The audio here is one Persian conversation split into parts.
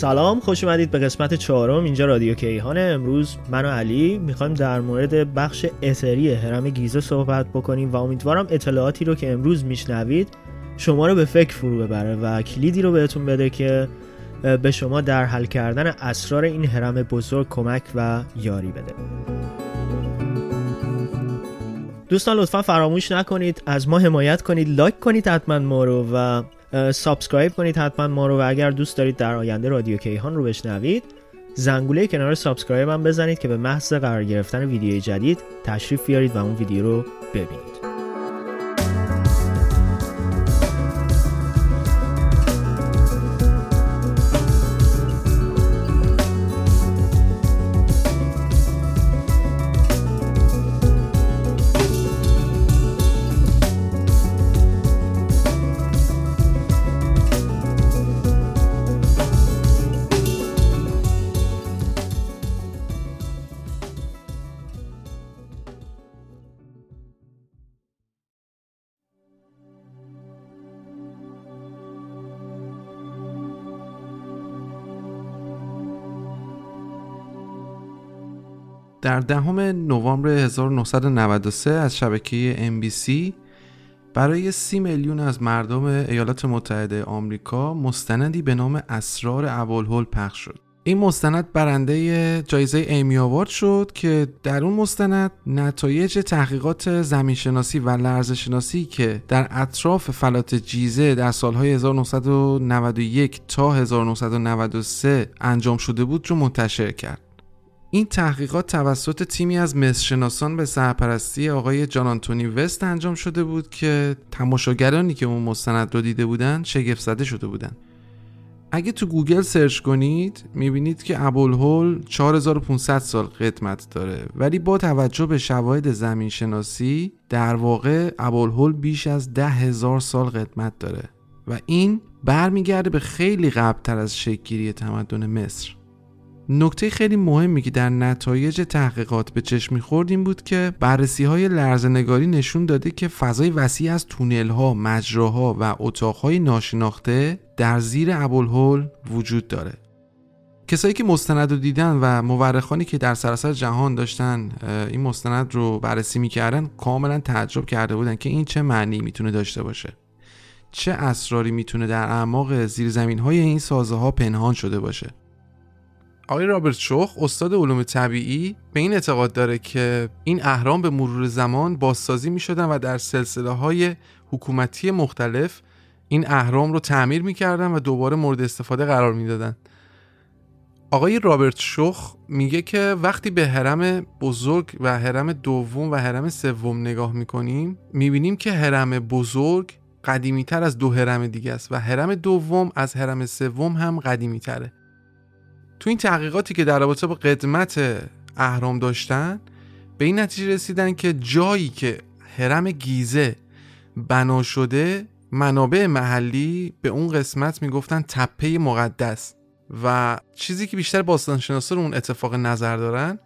سلام خوش اومدید به قسمت چهارم. اینجا رادیو کیهان. امروز من و علی می‌خوایم در مورد بخش اتری هرم گیزه صحبت بکنیم و امیدوارم اطلاعاتی رو که امروز میشنوید شما رو به فکر فرو ببره و کلیدی رو بهتون بده که به شما در حل کردن اسرار این هرم بزرگ کمک و یاری بده. دوستان لطفا فراموش نکنید. از ما حمایت کنید لایک کنید حتما ما رو و subscribe کنید حتما ما رو و اگر دوست دارید در آینده رادیو کیهان رو بشنوید زنگوله کنار subscribe هم بزنید که به محض قرار گرفتن ویدیوی جدید تشریف بیارید و اون ویدیو رو ببینید. در دهم نوامبر 1993 از شبکه NBC برای سی میلیون از مردم ایالات متحده آمریکا مستندی به نام اسرار ابوالهول پخش شد. این مستند برنده جایزه ایمی آوارد شد که در اون مستند نتایج تحقیقات زمینشناسی و لرزشناسی که در اطراف فلات جیزه در سالهای 1991 تا 1993 انجام شده بود رو منتشر کرد. این تحقیقات توسط تیمی از مصرشناسان به سرپرستی آقای جان آنتونی وست انجام شده بود که تماشاگرانی که اون مستند رو دیده بودن شگفت زده شده بودن. اگه تو گوگل search کنید می‌بینید که ابوالهول 4500 سال قدمت داره. ولی با توجه به شواهد زمین شناسی در واقع ابوالهول بیش از ده هزار سال قدمت داره. و این برمیگرده به خیلی قبلتر از شکلگیری تمدن مصر. نکته خیلی مهمی که در نتایج تحقیقات به چشم می‌خورد این بود که بررسی های لرزنگاری نشون داده که فضای وسیع از تونل ها، مجراها و اتاقهای ناشناخته در زیر ابوالهول وجود داره. کسایی که مستند رو دیدن و مورخانی که در سراسر جهان داشتن این مستند رو بررسی می‌کردن کاملا تعجب کرده بودن که این چه معنی می‌تونه داشته باشه. چه اسراری می‌تونه در اعماق زیرزمین های این سازه ها پنهان شده باشه. آقای رابرت شوخ استاد علوم طبیعی به این اعتقاد داره که این اهرام به مرور زمان بازسازی می شدن و در سلسله های حکومتی مختلف این اهرام رو تعمیر می‌کردن و دوباره مورد استفاده قرار می‌دادن. آقای رابرت شوخ میگه که وقتی به هرم بزرگ و هرم دوم و هرم سوم نگاه می‌کنیم می‌بینیم که هرم بزرگ قدیمی تر از دو هرم دیگه است و هرم دوم از هرم سوم هم قدیمی تره تو این تحقیقاتی که در رابطه با قدمت اهرام داشتن به این نتیجه رسیدن که جایی که هرم گیزه بنا شده منابع محلی به اون قسمت می‌گفتن تپه مقدس. و چیزی که بیشتر باستانشناسا رو اون اتفاق نظر دارن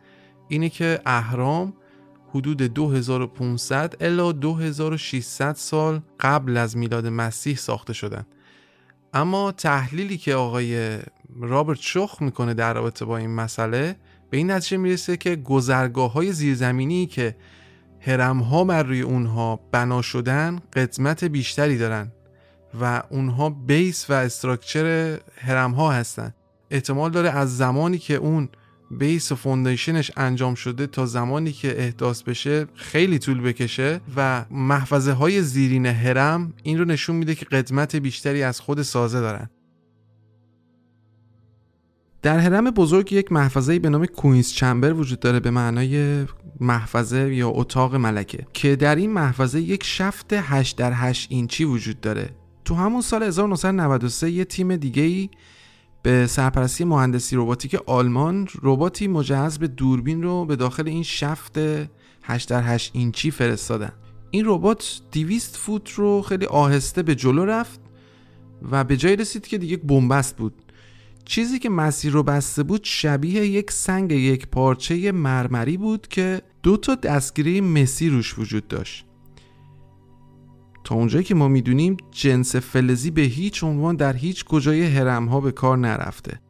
اینه که اهرام حدود 2500 الا 2600 سال قبل از میلاد مسیح ساخته شدن. اما تحلیلی که آقای رابرت شوخ می‌کنه در رابطه با این مسئله به این نتیجه می‌رسه که گذرگاه های زیرزمینی که هرم ها بر روی اونها بنا شدن قدمت بیشتری دارن و اونها base و structure هرم ها هستن. احتمال داره از زمانی که اون base و foundation ش انجام شده تا زمانی که احداث بشه خیلی طول بکشه و محفظه های زیرین هرم این رو نشون میده که قدمت بیشتری از خود سازه دارن. در هرم بزرگ یک محفظه به نام کوینز چمبر وجود داره به معنای محفظه یا اتاق ملکه که در این محفظه یک شفت 8 در 8 اینچی وجود داره. تو همون سال 1993 یه تیم دیگه ای به سرپرستی مهندسی روباتیک آلمان رباتی مجهز به دوربین رو به داخل این شفت 8 در 8 اینچی فرستادن. این ربات 200 فوت رو خیلی آهسته به جلو رفت و به جای رسید که دیگه بنبست بود. چیزی که مسیر رو بسته بود شبیه یک سنگ یک پارچه مرمری بود که دو تا دستگیره مسی روش وجود داشت. تا اونجایی که ما می‌دونیم جنس فلزی به هیچ عنوان در هیچ کجای هرم ها به کار نرفته.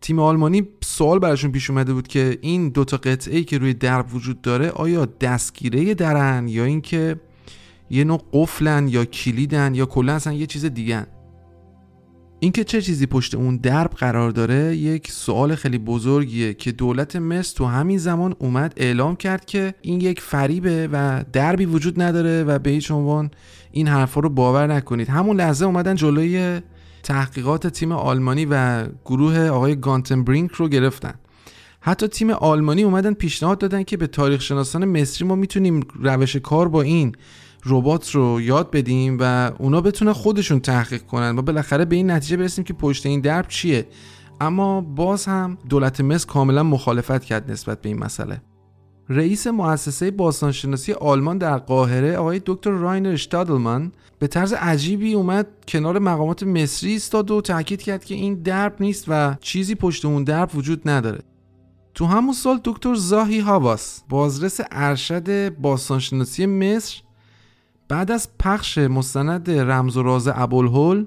تیم آلمانی سوال براشون پیش اومده بود که این دوتا قطعه ای که روی درب وجود داره آیا دستگیره درن یا اینکه یه نوع قفلن یا کلیدن یا کلا اصلا یه چیز دیگه اینکه چه چیزی پشت اون درب قرار داره یک سوال خیلی بزرگیه که دولت مصر تو همین زمان اومد اعلام کرد که این یک فریبه و دربی وجود نداره و به هیچ عنوان این حرفا رو باور نکنید. همون لحظه اومدن جلوی تحقیقات تیم آلمانی و گروه آقای برینک رو گرفتن. حتی تیم آلمانی اومدن پیشنهاد دادن که به تاریخ شناسان مصری ما می‌تونیم روش کار با این ربات رو یاد بدیم و اونا بتونن خودشون تحقیق کنن و بالاخره به این نتیجه برسیم که پشت این درب چیه. اما باز هم دولت مصر کاملا مخالفت کرد نسبت به این مسئله. رئیس مؤسسه باستانشناسی آلمان در قاهره آقای دکتر راینر شتادلمان به طرز عجیبی اومد کنار مقامات مصری ایستاد و تاکید کرد که این درب نیست و چیزی پشت اون درب وجود نداره. تو همون سال دکتر زاهی هاواس بازرس ارشد باستانشناسی مصر بعد از پخش مستند رمز و راز ابوالهول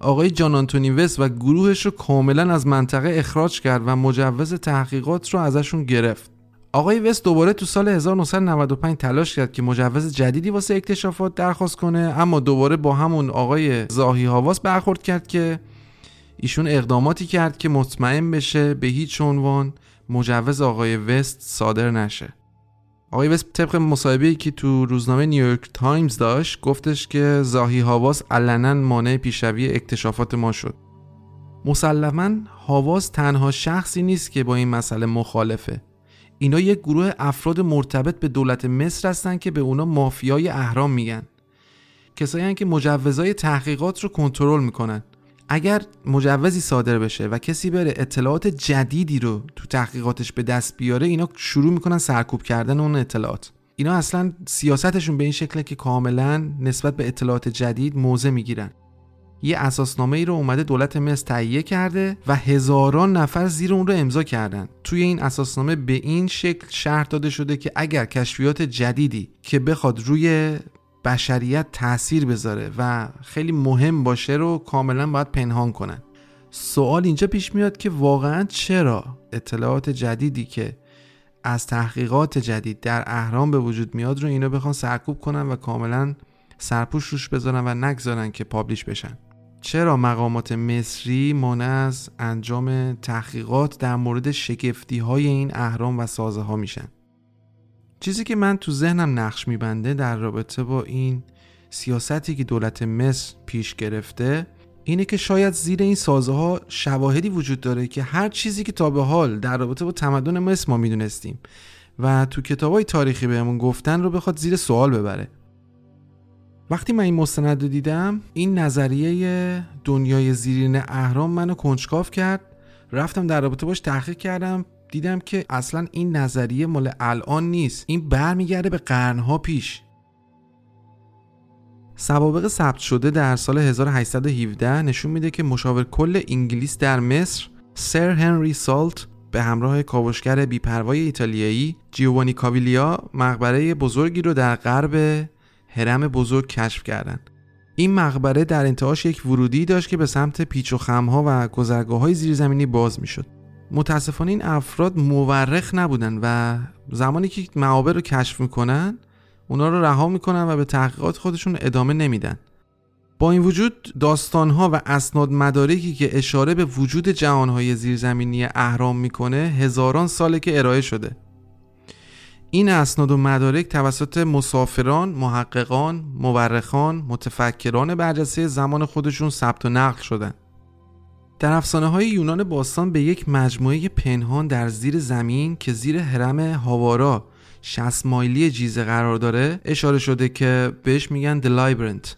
آقای جان آنتونی وست و گروهش رو کاملا از منطقه اخراج کرد و مجوز تحقیقات رو ازشون گرفت. آقای وست دوباره تو سال 1995 تلاش کرد که مجوز جدیدی واسه اکتشافات درخواست کنه اما دوباره با همون آقای زاهی هاواس برخورد کرد که ایشون اقداماتی کرد که مطمئن بشه به هیچ عنوان مجوز آقای وست صادر نشه. آقای وست طبق مصاحبه که تو روزنامه نیویورک تایمز داشت گفتش که زاهی هاواس علنا مانع پیشروی اکتشافات ما شد. مسلما هاواس تنها شخصی نیست که با این مسئله مخالفه. اینا یک گروه افراد مرتبط به دولت مصر هستن که به اونا مافیای اهرام میگن. کسایی که مجوزهای تحقیقات رو کنترل می‌کنن. اگر مجوزی صادر بشه و کسی بره اطلاعات جدیدی رو تو تحقیقاتش به دست بیاره اینا شروع می‌کنن سرکوب کردن اون اطلاعات. اینا اصلا سیاستشون به این شکله که کاملا نسبت به اطلاعات جدید موضع می‌گیرن. یه اساسنامه ای رو اومده دولت مصر تهیه کرده و هزاران نفر زیر اون رو امضا کردن. توی این اساسنامه به این شکل شرط داده شده که اگر کشفیات جدیدی که بخواد روی بشریت تاثیر بذاره و خیلی مهم باشه رو کاملا باید پنهان کنن. سوال اینجا پیش میاد که واقعا چرا اطلاعات جدیدی که از تحقیقات جدید در اهرام به وجود میاد رو اینا بخوان سرکوب کنن و کاملا سرپوش روش بذارن و نگذارن که پابلیش بشن؟ چرا مقامات مصری مانع از انجام تحقیقات در مورد شگفتی های این اهرام و سازه ها میشن؟ چیزی که من تو ذهنم نقش میبنده در رابطه با این سیاستی که دولت مصر پیش گرفته اینه که شاید زیر این سازه ها شواهدی وجود داره که هر چیزی که تا به حال در رابطه با تمدن مصر ما می‌دونستیم و تو کتاب های تاریخی بهمون گفتن رو بخواد زیر سوال ببره. وقتی من این مستند رو دیدم این نظریه دنیای زیرین اهرام منو کنجکاف کرد. رفتم در رابطه باش تحقیق کردم. دیدم که اصلا این نظریه مال الان نیست این برمیگرده به قرنها پیش سوابق ثبت شده در سال 1817 نشون میده که مشاور کل انگلیس در مصر سر هنری سالت به همراه کاوشگر بیپروای ایتالیایی جیوانی کاویلیا مقبره بزرگی رو در غرب هرم بزرگ کشف کردند. این مقبره در انتهاش یک ورودی داشت که به سمت پیچ و خمها و گذرگاه های زیرزمینی باز می‌شد. متاسفانه این افراد مورخ نبودن و زمانی که معابر رو کشف می‌کنن اونا رو رها می‌کنن و به تحقیقات خودشون ادامه نمیدن. با این وجود داستانها و اسناد مدارکی که اشاره به وجود جهانهای زیرزمینی اهرام می‌کنه هزاران ساله که ارائه شده. این اسناد و مدارک توسط مسافران، محققان، مورخان، متفکران برجسته زمان خودشون ثبت و نقل شدن. در افسانه های یونان باستان به یک مجموعه پنهان در زیر زمین که زیر حرم هاوارا 60 مایلی جیزه قرار داره اشاره شده که بهش میگن The Labyrinth.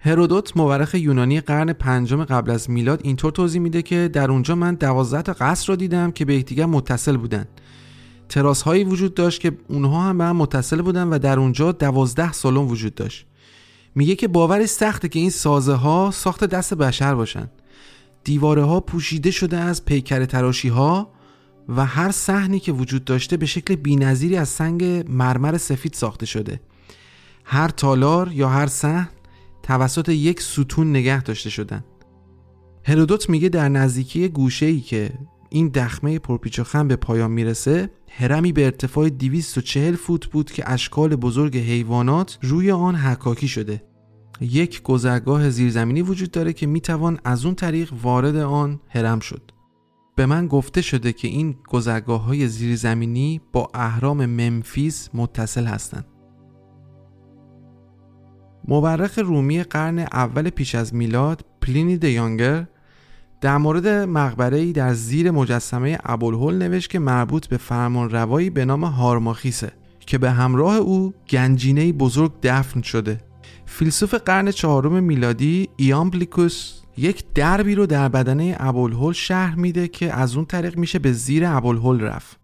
هرودوت مورخ یونانی قرن پنجم قبل از میلاد اینطور توضیح میده که در اونجا من دوازده تا قصر رو دیدم که به یکدیگر متصل بودن. تراس هایی وجود داشت که اونها هم به هم متصل بودن و در اونجا دوازده سالن وجود داشت. میگه که باورش سخته که این سازه ها ساخت دست بشر باشن. دیواره ها پوشیده شده از پیکر تراشی ها و هر صحنی که وجود داشته به شکل بینظیری از سنگ مرمر سفید ساخته شده. هر تالار یا هر صحن توسط یک ستون نگه داشته شدن. هرودوت میگه در نزدیکی گوشه ای که این دخمه پرپیچ و خم به پایان می‌رسه هرمی به ارتفاع 240 فوت بود که اشکال بزرگ حیوانات روی آن حکاکی شده. یک گذرگاه زیرزمینی وجود داره که می‌توان از اون طریق وارد آن هرم شد. به من گفته شده که این گذرگاه های زیرزمینی با اهرام ممفیس متصل هستند. مورخ رومی قرن اول پیش از میلاد پلینی دیانگر در مورد مقبره در زیر مجسمه ابوالهول نوشت که مربوط به فرمان روایی به نام هارماخیسه که به همراه او گنجینه بزرگ دفن شده. فیلسوف قرن چهارم میلادی ایامبلیکوس یک دربی رو در بدنه ابوالهول شهر میده که از اون طریق میشه به زیر ابوالهول رفت.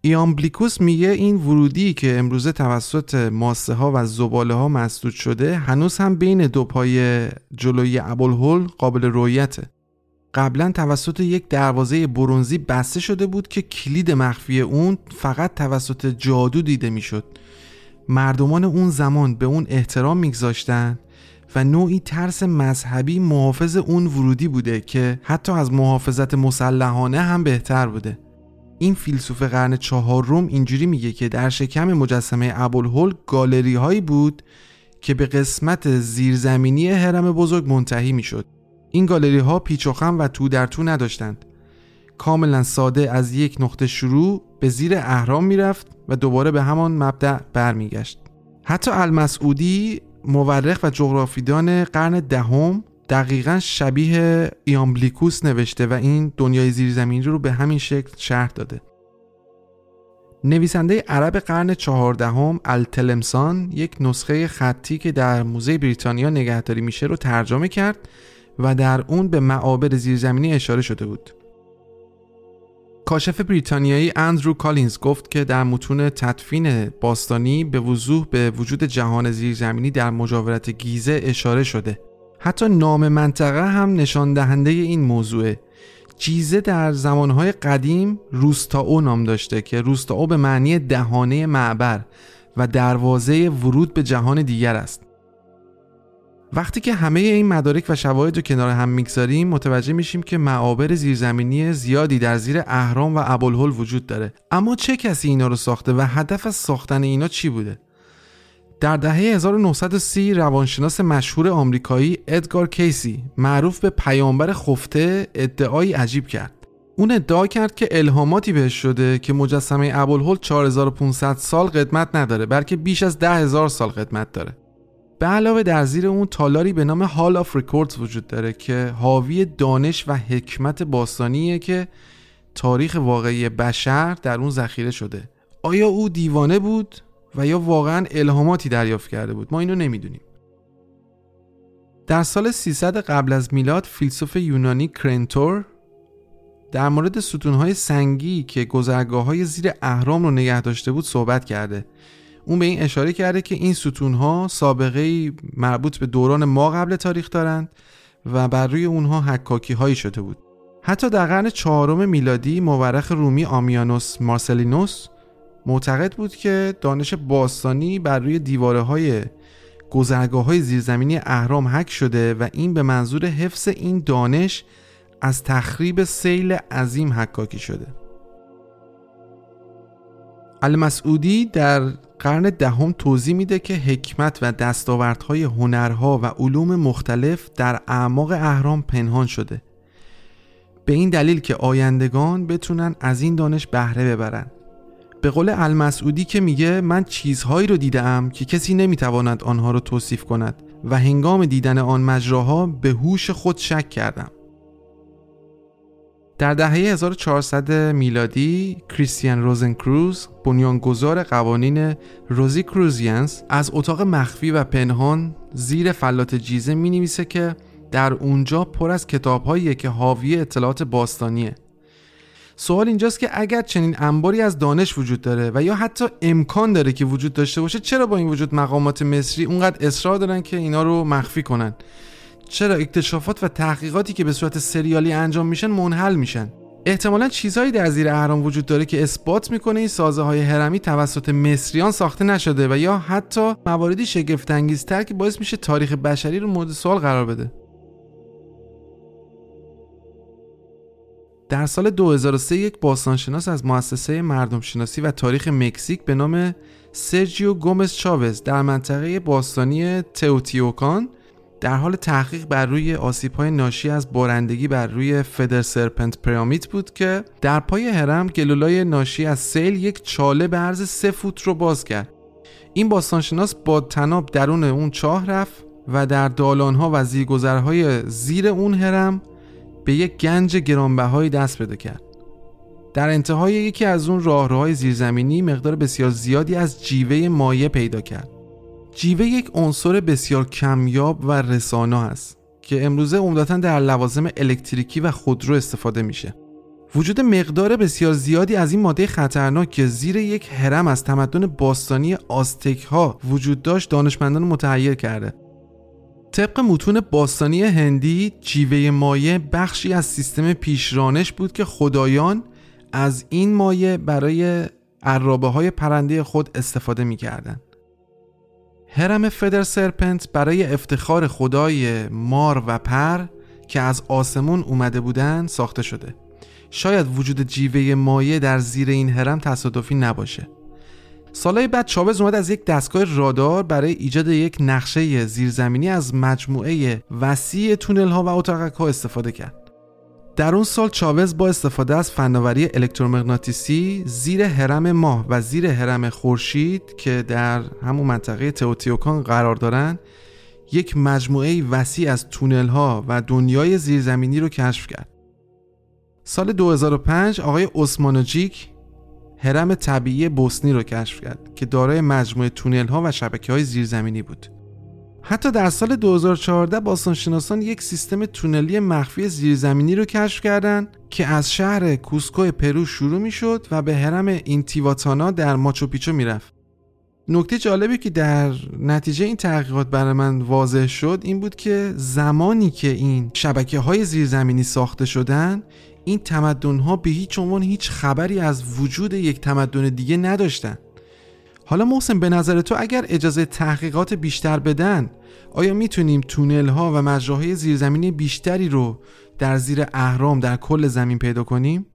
ایامبلیکوس میگه این ورودی که امروزه توسط ماسه ها و زباله ها مسدود شده هنوز هم بین دو پای جلوی ابوالهول قابل رویته قبلا توسط یک دروازه برونزی بسته شده بود که کلید مخفی اون فقط توسط جادو دیده می‌شد. مردمان اون زمان به اون احترام میگذاشتن و نوعی ترس مذهبی محافظ اون ورودی بوده که حتی از محافظت مسلحانه هم بهتر بوده. این فیلسوف قرن چهارم اینجوری میگه که در شکم مجسمه ابوالهول گالری هایی بود که به قسمت زیرزمینی حرم بزرگ منتهی می‌شد. این گالری ها پیچ و خم و تو در تو نداشتند. کاملا ساده از یک نقطه شروع به زیر اهرام می‌رفت و دوباره به همان مبدع برمیگشت. حتی المسعودی مورخ و جغرافیدان قرن دهم دقیقا شبیه ایامبلیکوس نوشته و این دنیای زیرزمینی رو به همین شکل شرح داده. نویسنده عرب قرن چهاردهم التلمسان یک نسخه خطی که در موزه بریتانیا نگهداری میشه رو ترجمه کرد و در اون به معابر زیرزمینی اشاره شده بود. کاشف بریتانیایی اندرو کالینز گفت که در متون تدفین باستانی به وضوح به وجود جهان زیرزمینی در مجاورت گیزه اشاره شده. حتی نام منطقه هم نشان دهنده این موضوعه. جیزه در زمانهای قدیم روستاو نام داشته که روستاو به معنی دهانه معبر و دروازه ورود به جهان دیگر است. وقتی که همه این مدارک و شواهد رو کنار هم می‌گذاریم متوجه میشیم که معابر زیرزمینی زیادی در زیر اهرام و ابوالهول وجود داره. اما چه کسی اینا رو ساخته و هدف از ساختن اینا چی بوده؟ در دهه 1930 روانشناس مشهور آمریکایی ادگار کیسی معروف به پیامبر خفته ادعایی عجیب کرد. اون ادعا کرد که الهاماتی بهش شده که مجسمه ابوالهول 4500 سال قدمت نداره بلکه بیش از 10000 سال قدمت داره. به علاوه در زیر اون تالاری به نام Hall of Records وجود داره که حاوی دانش و حکمت باستانیه که تاریخ واقعی بشر در اون ذخیره شده. آیا او دیوانه بود و یا واقعا الهاماتی دریافت کرده بود؟ ما اینو نمی‌دونیم. در سال 300 قبل از میلاد فیلسوف یونانی کرنتور در مورد ستونهای سنگی که گذرگاه های زیر اهرام رو نگه داشته بود صحبت کرده. اون به این اشاره کرده که این ستونها سابقه مربوط به دوران ما قبل تاریخ دارند و بر روی اونها حکاکی هایی شده بود. حتی در قرن چهارم میلادی مورخ رومی آمیانوس مارسلینوس معتقد بود که دانش باستانی بر روی دیواره های گذرگاه های زیرزمینی اهرام حک شده و این به منظور حفظ این دانش از تخریب سیل عظیم حکاکی شده. المسعودی در قرن دهم توضیح میده که حکمت و دستاوردهای هنرها و علوم مختلف در اعماق اهرام پنهان شده. به این دلیل که آیندگان بتونن از این دانش بهره ببرن. به قول المسعودی که میگه من چیزهایی رو دیدم که کسی نمی‌تواند آنها رو توصیف کند و هنگام دیدن آن مجراها به هوش خود شک کردم. در دهه 1400 میلادی کریستیان روزنکروز بنیانگذار قوانین روزی کروزینس از اتاق مخفی و پنهان زیر فلات جیزه می نویسه که در اونجا پر از کتاب که حاوی اطلاعات باستانیه. سوال اینجاست که اگر چنین انباری از دانش وجود داره و یا حتی امکان داره که وجود داشته باشه چرا با این وجود مقامات مصری اونقدر اصرار دارن که اینا رو مخفی کنن؟ چرا اکتشافات و تحقیقاتی که به صورت سریالی انجام میشن منحل میشن؟ احتمالا چیزهایی در زیر اهرام وجود داره که اثبات می‌کنه این سازه های هرمی توسط مصریان ساخته نشده و یا حتی مواردی شگفت انگیزتر که باعث میشه تاریخ بشری رو مورد سوال قرار بده. در سال 2003 یک باستانشناس از مؤسسه مردم شناسی و تاریخ مکزیک به نام سرجیو گومز چاوز در منطقه باستانی تئوتیوکان در حال تحقیق بر روی آسیب های ناشی از بارندگی بر روی فدر سرپنت پرامیت بود که در پای هرم گلولای ناشی از سیل یک چاله به عرض سه فوت رو باز کرد. این باستانشناس با تناب درون اون چاه رفت و در دالانها و زیرگذرهای زیر اون هرم به یک گنج گرانبهایی دست پیدا کرد. در انتهای یکی از اون راهروهای زیرزمینی مقدار بسیار زیادی از جیوه مایع پیدا کرد. جیوه یک عنصر بسیار کمیاب و رسانا است که امروزه عمدتا در لوازم الکتریکی و خودرو استفاده میشه وجود مقدار بسیار زیادی از این ماده خطرناک که زیر یک هرم از تمدن باستانی آستک ها وجود داشت دانشمندان متحیر کرده طبق متون باستانی هندی جیوه مایع بخشی از سیستم پیشرانش بود که خدایان از این مایع برای عرابه های پرنده خود استفاده می کردن. هرم فدر سرپنت برای افتخار خدای مار و پر که از آسمون اومده بودن ساخته شده. شاید وجود جیوه مایع در زیر این هرم تصادفی نباشه. سالهای بعد چاوز اومد از یک دستگاه رادار برای ایجاد یک نقشه زیرزمینی از مجموعه وسیع تونل ها و اتاقک ها استفاده کرد. در اون سال چاوز با استفاده از فناوری الکترومغناطیسی زیر هرم ماه و زیر هرم خورشید که در همون منطقه تئوتیوکان قرار دارن یک مجموعه وسیع از تونل ها و دنیای زیرزمینی رو کشف کرد. سال 2005 آقای اسمانوجیک هرم طبیعی بوسنی رو کشف کرد که دارای مجموعه تونل ها و شبکه های زیرزمینی بود. حتی در سال 2014 باستانشناسان یک سیستم تونلی مخفی زیرزمینی رو کشف کردند که از شهر کوسکو پرو شروع می شد و به هرم اینتی‌هواتانا در ماچوپیچو می رفت. نکته جالبی که در نتیجه این تحقیقات برای من واضح شد این بود که زمانی که این شبکه های زیرزمینی ساخته شدن این تمدن ها به هیچ عنوان هیچ خبری از وجود یک تمدن دیگه نداشتن حالا محسن به نظر تو اگر اجازه تحقیقات بیشتر بدن آیا می‌تونیم تونل ها و مجراهای زیرزمینی بیشتری رو در زیر اهرام در کل زمین پیدا کنیم؟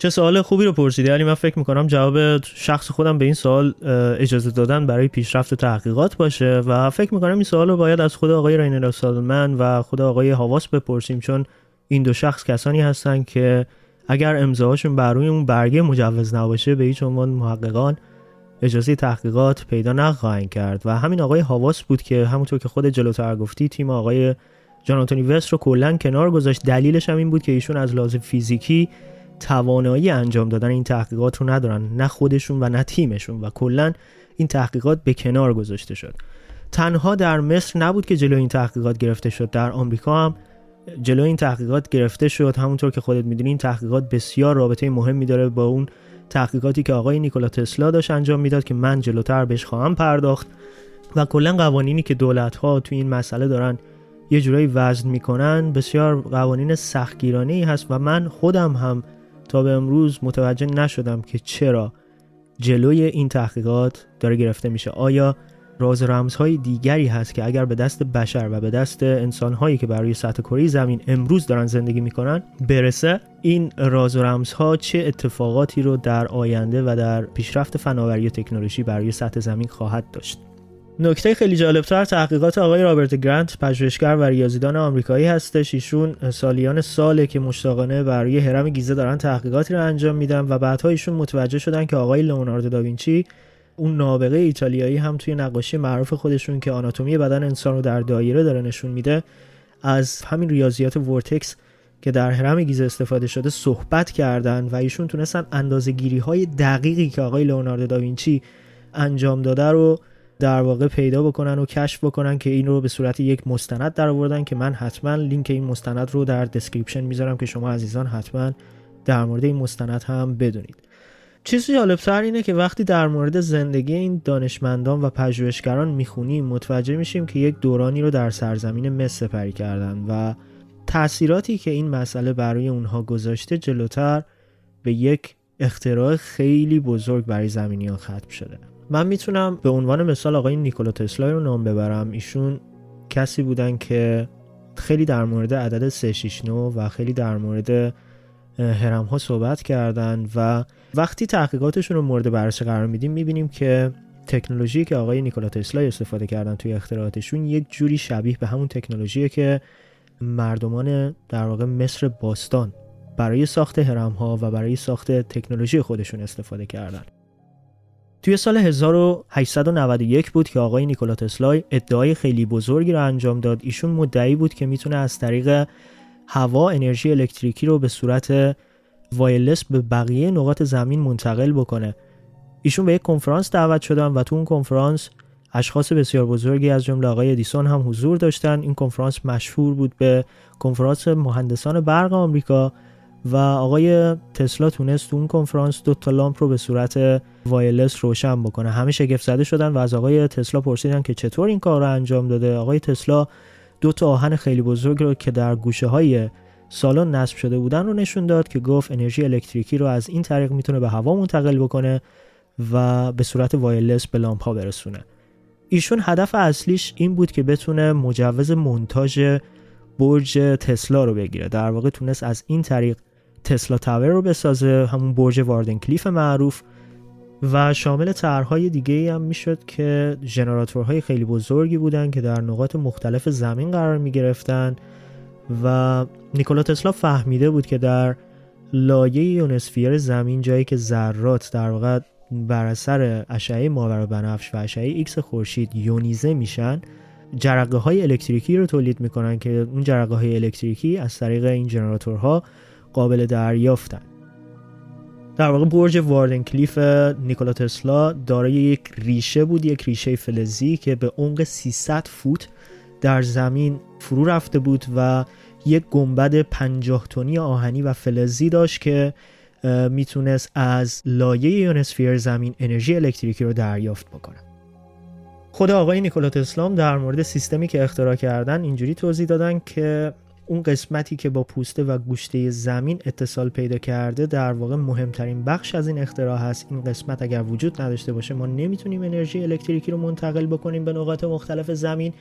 چه سوال خوبی رو پرسیدی؟ علی من فکر می‌کنم جواب شخص خودم به این سوال اجازه دادن برای پیشرفت تحقیقات باشه و فکر می‌کنم این سوال رو باید از خود آقای راینر سالمن و خود آقای هاواس بپرسیم چون این دو شخص کسانی هستن که اگر امضاهاشون بر روی اون برگه مجوز نباشه به هیچ عنوان محققان اجازه تحقیقات پیدا نخواهند کرد. و همین آقای هاواس بود که همونطور که خود جلوتر گفتی تیم آقای جاناتونی وست رو کلا کنار گذاشت. دلیلش هم این بود که ایشون از لحاظ فیزیکی توانایی انجام دادن این تحقیقات رو ندارن نه خودشون و نه تیمشون و کلا این تحقیقات به کنار گذاشته شد. تنها در مصر نبود که جلو این تحقیقات گرفته شد در آمریکا هم جلو این تحقیقات گرفته شد. همونطور که خودت می‌دونی این تحقیقات بسیار رابطه مهمی داره با اون تحقیقاتی که آقای نیکولا تسلا داشت انجام می‌داد که من جلوتر بهش خواهم پرداخت. و کلا قوانینی که دولت ها تو این مسئله دارن یه جورایی وزن می‌کنن بسیار قوانین سختگیرانه هست و من خودم هم تا به امروز متوجه نشدم که چرا جلوی این تحقیقات داره گرفته میشه. آیا راز رمزهای دیگری هست که اگر به دست بشر و به دست انسانهایی که برای سطح کره زمین امروز دارن زندگی می‌کنن برسه این راز و رمزها چه اتفاقاتی رو در آینده و در پیشرفت فناوری و تکنولوژی برای سطح زمین خواهد داشت؟ نکته خیلی جالبتر تحقیقات آقای رابرت گرانت پژوهشگر و ریاضیدان آمریکایی هستش. ایشون سالیان ساله که مشتاقانه برای هرم گیزه دارن تحقیقاتی رو انجام میدن و بعدها ایشون متوجه شدن که آقای لئوناردو داوینچی اون نابغه ایتالیایی هم توی نقاشی معروف خودشون که آناتومی بدن انسان رو در دایره داره نشون میده. از همین ریاضیات vortex که در هرم گیزه استفاده شده صحبت کردن و ایشون تونستن اندازه گیری های دقیقی که آقای لئوناردو داوینچی انجام داده رو در واقع پیدا بکنن و کشف بکنن که این رو به صورت یک مستند در آوردن که من حتما لینک این مستند رو در description می‌ذارم که شما عزیزان حتما در مورد این مستند هم بدونید. چیزی جالبتر اینه که وقتی در مورد زندگی این دانشمندان و پژوهشگران می‌خونیم متوجه میشیم که یک دورانی رو در سرزمین مصر سپری کردن و تاثیراتی که این مسئله برای اونها گذاشته جلوتر به یک اختراع خیلی بزرگ برای زمینیان ختم شده. من می‌تونم به عنوان مثال آقای نیکولا تسلا رو نام ببرم. ایشون کسی بودن که خیلی در مورد عدد 369 و خیلی در مورد هرم ها صحبت کردن و وقتی تحقیقاتشون رو مورد بررسی قرار میدیم می‌بینیم که تکنولوژی که آقای نیکولا تسلا استفاده کردن توی اختراعاتشون یک جوری شبیه به همون تکنولوژی که مردمان در واقع مصر باستان برای ساخت هرم ها و برای ساخت تکنولوژی خودشون استفاده کردن. توی سال 1891 بود که آقای نیکولا تسلا ادعای خیلی بزرگی رو انجام داد. ایشون مدعی بود که می‌تونه از طریق هوا انرژی الکتریکی رو به صورت وایلس به بقیه نقاط زمین منتقل بکنه. ایشون به یک کنفرانس دعوت شدن و تو اون کنفرانس اشخاص بسیار بزرگی از جمله آقای ادیسون هم حضور داشتن. این کنفرانس مشهور بود به کنفرانس مهندسان برق آمریکا. و آقای تسلا تونست تو اون کنفرانس دو تا لامپ رو به صورت وایلس روشن بکنه. همه شگفت زده شدن و از آقای تسلا پرسیدن که چطور این کار رو انجام داده. آقای تسلا دو تا آهن خیلی بزرگ رو که در گوشه های سالن نصب شده بودن رو نشون داد که گفت انرژی الکتریکی رو از این طریق می‌تونه به هوا منتقل بکنه و به صورت وایرلس به لامپ ها برسونه. ایشون هدف اصلیش این بود که بتونه مجوز مونتاژ برج تسلا رو بگیره. در واقع تونست از این طریق تسلا تاور رو بسازه همون برج واردن کلیف معروف و شامل طرحهای دیگه هم می‌شد که ژنراتورهای خیلی بزرگی بودن که در نقاط مختلف زمین قرار می گرفتن و نیکولا تسلا فهمیده بود که در لایه یونوسفر زمین جایی که ذرات در واقع بر اثر اشعه ماورا بنفش و اشعه ایکس خورشید یونیزه میشن جرقه های الکتریکی رو تولید می‌کنن که اون جرقه های الکتریکی از طریق این جنراتورها قابل دریافتن. در واقع برج واردنکلیف نیکولا تسلا دارای یک ریشه بود یک ریشه فلزی که به عمق 300 فوت در زمین فرو رفته بود و یک گنبد 50 تونی آهنی و فلزی داشت که می‌تونست از لایه یونسفیر زمین انرژی الکتریکی رو دریافت بکنه. خود آقای نیکولا تسلام در مورد سیستمی که اختراع کردن اینجوری توضیح دادن که اون قسمتی که با پوسته و گوشته زمین اتصال پیدا کرده در واقع مهمترین بخش از این اختراع هست. این قسمت اگر وجود نداشته باشه ما نمی‌تونیم انرژی الکتریکی رو منتقل بکنیم به نقاط مختلف زمین.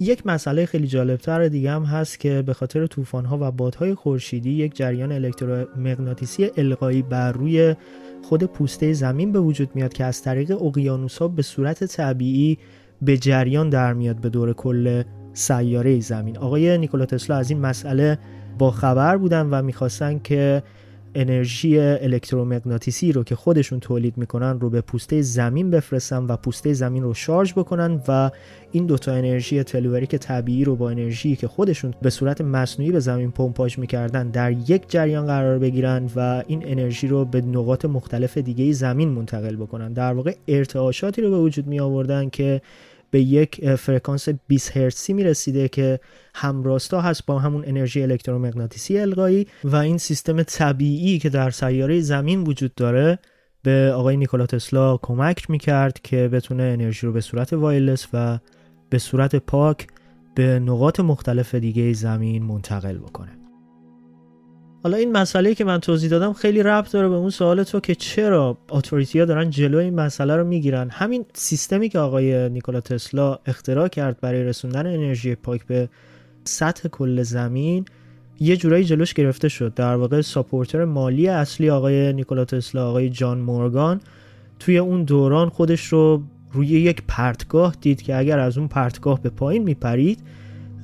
یک مسئله خیلی جالبتر دیگه هم هست که به خاطر ها و بادهای خورشیدی یک جریان الکترومغناطیسی القایی بر روی خود پوسته زمین به وجود میاد که از طریق ها به صورت طبیعی به جریان در میاد به دور کل سیاره زمین. آقای نیکولا تسلا از این مسئله با خبر بودن و می‌خواستن که انرژی الکترومغناطیسی رو که خودشون تولید می‌کنن رو به پوسته زمین بفرستن و پوسته زمین رو شارژ بکنن و این دوتا انرژی تلوریک طبیعی رو با انرژی که خودشون به صورت مصنوعی به زمین پمپاژ می‌کردن در یک جریان قرار بگیرن و این انرژی رو به نقاط مختلف دیگه زمین منتقل بکنن. در واقع ارتعاشاتی رو به وجود می آوردن که به یک فرکانس 20 هرتزی می‌رسیده که همراستا هست با همون انرژی الکترومغناطیسی القایی و این سیستم طبیعی که در سیاره زمین وجود داره به آقای نیکولا تسلا کمک می‌کرد که بتونه انرژی رو به صورت وایلس و به صورت پاک به نقاط مختلف دیگه زمین منتقل بکنه. حالا این مسئله که من توضیح دادم خیلی ربط داره به اون سوال تو که چرا اتوریتی ها دارن جلو این مسئله رو می‌گیرن. همین سیستمی که آقای نیکولا تسلا اختراع کرد برای رسوندن انرژی پاک به سطح کل زمین یه جورایی جلوش گرفته شد. در واقع ساپورتر مالی اصلی آقای نیکولا تسلا آقای جان مورگان توی اون دوران خودش رو روی یک پرتگاه دید که اگر از اون پرتگاه به پایین میپرید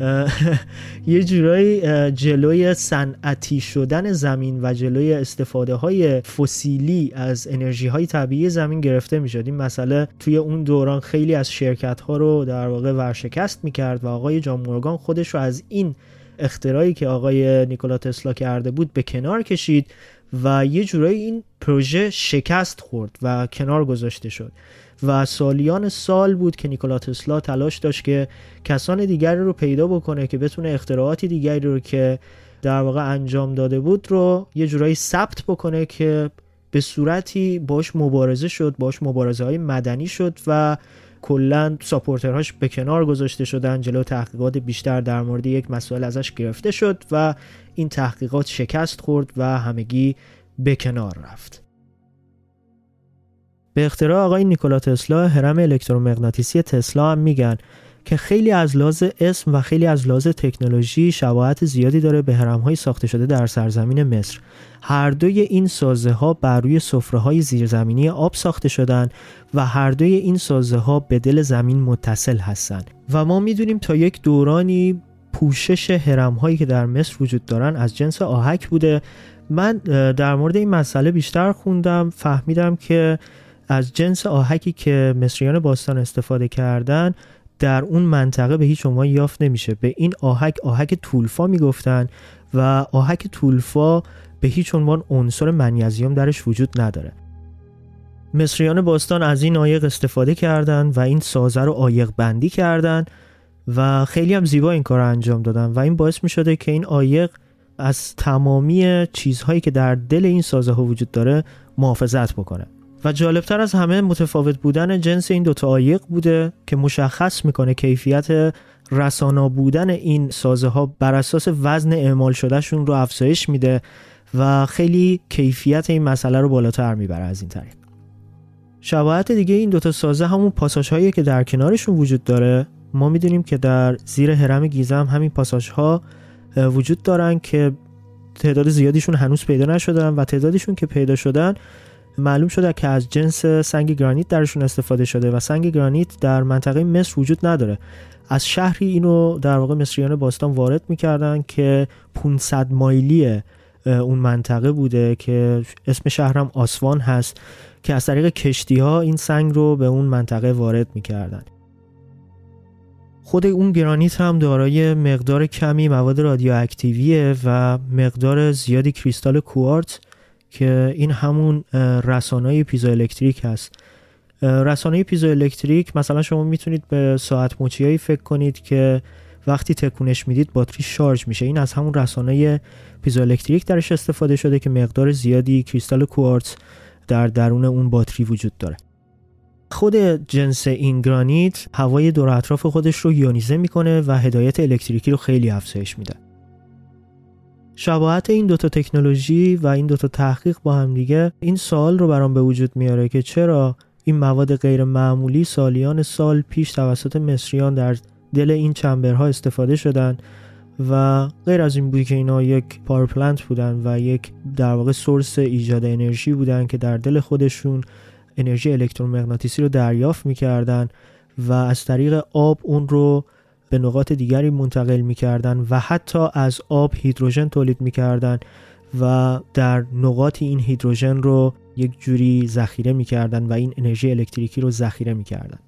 یه جورایی جلوی صنعتی شدن زمین و جلوی استفاده های فسیلی از انرژی های طبیعی زمین گرفته می این مسئله توی اون دوران خیلی از شرکت ها رو در واقع ورشکست می کرد و آقای جان مورگان خودش رو از این اختراعی که آقای نیکولا تسلا کرده بود به کنار کشید و یه جورایی این پروژه شکست خورد و کنار گذاشته شد. و سالیان سال بود که نیکولا تسلا تلاش داشت که کسان دیگری رو پیدا بکنه که بتونه اختراعاتی دیگری رو که در واقع انجام داده بود رو یه جورایی ثبت بکنه که به صورتی باش مبارزه شد باش مبارزه های مدنی شد و کلا ساپورترهاش به کنار گذاشته شدن جلو تحقیقات بیشتر در مورد یک مسئله ازش گرفته شد و این تحقیقات شکست خورد و همگی به کنار رفت. به اختراع آقای نیکولا تسلا هرم الکترومغناطیسی تسلا هم میگن که خیلی از لحاظ اسم و خیلی از لحاظ تکنولوژی شباهت زیادی داره به هرم‌های ساخته شده در سرزمین مصر. هر دوی این سازه ها بر روی سفره های زیرزمینی آب ساخته شدن و هر دوی این سازه ها به دل زمین متصل هستند. و ما می‌دونیم تا یک دورانی پوشش هرم هایی که در مصر وجود دارن از جنس آهک بوده. من در مورد این مسئله بیشتر خوندم فهمیدم که از جنس آهکی که مصریان باستان استفاده کردن در اون منطقه به هیچ عنوان یافت نمیشه. به این آهک آهک طولفا می‌گفتن و آهک طولفا به هیچ عنوان عنصر منیزیم درش وجود نداره. مصریان باستان از این آیق استفاده کردند و این سازه رو آیق بندی کردند و خیلی هم زیبا این کار انجام دادن و این باعث می شده که این آیق از تمامی چیزهایی که در دل این سازه ها وجود داره محافظت بکنه. و جالبتر از همه متفاوت بودن جنس این دوتا آیق بوده که مشخص می‌کنه کیفیت رسانا بودن این سازه ها بر اساس وزن اعمال شدهشون رو افزایش میده و خیلی کیفیت این مسئله رو بالاتر می‌بره از این طریق. شباهت دیگه این دوتا سازه همون پاساژ هایی که در کنارشون وجود داره ما می‌دونیم که در زیر حرم گیزه هم همین پاساژ ها وجود دارن که تعداد زیادیشون هنوز پیدا نشدن و تعدادیشون که پیدا شدن معلوم شده که از جنس سنگ گرانیت درشون استفاده شده و سنگ گرانیت در منطقه مصر وجود نداره. از شهری اینو در واقع مصریان باستان وارد می‌کردن که 500 مایلی اون منطقه بوده که اسم شهرم آسوان هست که از طریق کشتی ها این سنگ رو به اون منطقه وارد می‌کردن. خود اون گرانیت هم دارای مقدار کمی مواد رادیواکتیویه و مقدار زیادی کریستال کوارت که این همون رسانه پیزو الکتریک هست. رسانه پیزو الکتریک مثلا شما می‌تونید به ساعت موچیایی فکر کنید که وقتی تکونش می‌دید باتری شارژ میشه. این از همون رسانه پیزو الکتریک درش استفاده شده که مقدار زیادی کریستال کوارتز در درون اون باتری وجود داره. خود جنس این گرانیت هوای دور اطراف خودش رو یونیزه می‌کنه و هدایت الکتریکی رو خیلی افزایش میده. شباهت این دوتا تکنولوژی و این دوتا تحقیق با هم دیگه این سوال رو برام به وجود میاره که چرا این مواد غیر معمولی سالیان سال پیش توسط مصریان در دل این chamber ها استفاده شدن و غیر از این بود که اینا یک power plant بودن و یک در واقع source ایجاد انرژی بودن که در دل خودشون انرژی الکترومغناطیسی رو دریافت می‌کردن و از طریق آب اون رو به نقاط دیگری منتقل می‌کردن و حتی از آب هیدروژن تولید می‌کردن و در نقاط این هیدروژن رو یک جوری ذخیره می‌کردن و این انرژی الکتریکی رو ذخیره می‌کردن.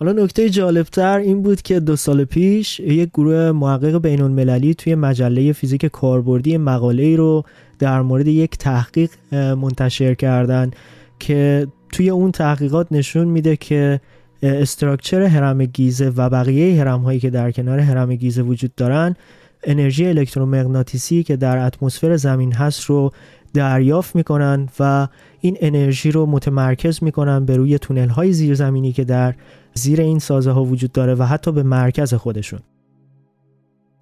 حالا نکته جالبتر این بود که دو سال پیش یک گروه محقق بین المللی توی مجله فیزیک کاربردی مقاله ای رو در مورد یک تحقیق منتشر کردن که توی اون تحقیقات نشون میده که استراکچر هرم گیزه و بقیه هرم هایی که در کنار هرم گیزه وجود دارن انرژی الکترومغناطیسی که در اتمسفر زمین هست رو دریافت می‌کنن و این انرژی رو متمرکز می‌کنن به روی تونل های زیرزمینی که در زیر این سازه ها وجود داره و حتی به مرکز خودشون.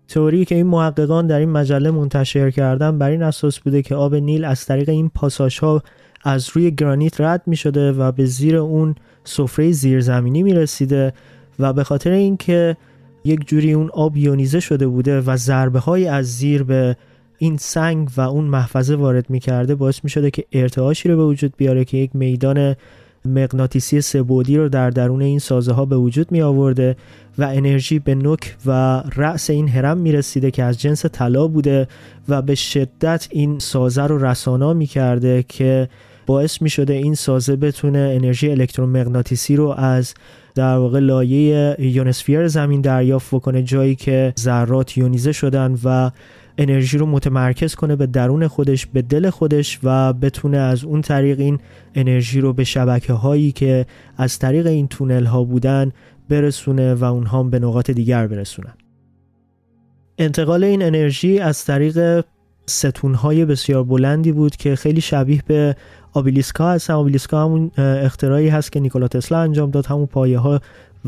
تئوری که این محققان در این مجله منتشر کردن بر این اساس بوده که آب نیل از طریق این پاساژ ها از روی گرانیت رد می شده و به زیر اون سفره زیرزمینی می رسیده و به خاطر اینکه یک جوری اون آب یونیزه شده بوده و ضربه های از زیر به این سنگ و اون محفظه وارد می کرده باعث می شده که ارتعاشی رو به وجود بیاره که یک میدان مغناطیسی سبودی رو در درون این سازه ها به وجود می آورده و انرژی به نوک و رأس این هرم می رسیده که از جنس طلا بوده و به شدت این سازه رو رسانا می کرده که باعث می شده این سازه بتونه انرژی الکترومغناطیسی رو از در واقع لایه یونسفیر زمین دریافت بکنه جایی که ذرات یونیزه شدن و انرژی رو متمرکز کنه به درون خودش به دل خودش و بتونه از اون طریق این انرژی رو به شبکه هایی که از طریق این تونل ها بودن برسونه و اونها به نقاط دیگر برسونن. انتقال این انرژی از طریق ستون های بسیار بلندی بود که خیلی شبیه به آبیلیسکا هستن. آبیلیسکا همون اختراعی هست که نیکولا تسلا انجام داد. همون پایه ها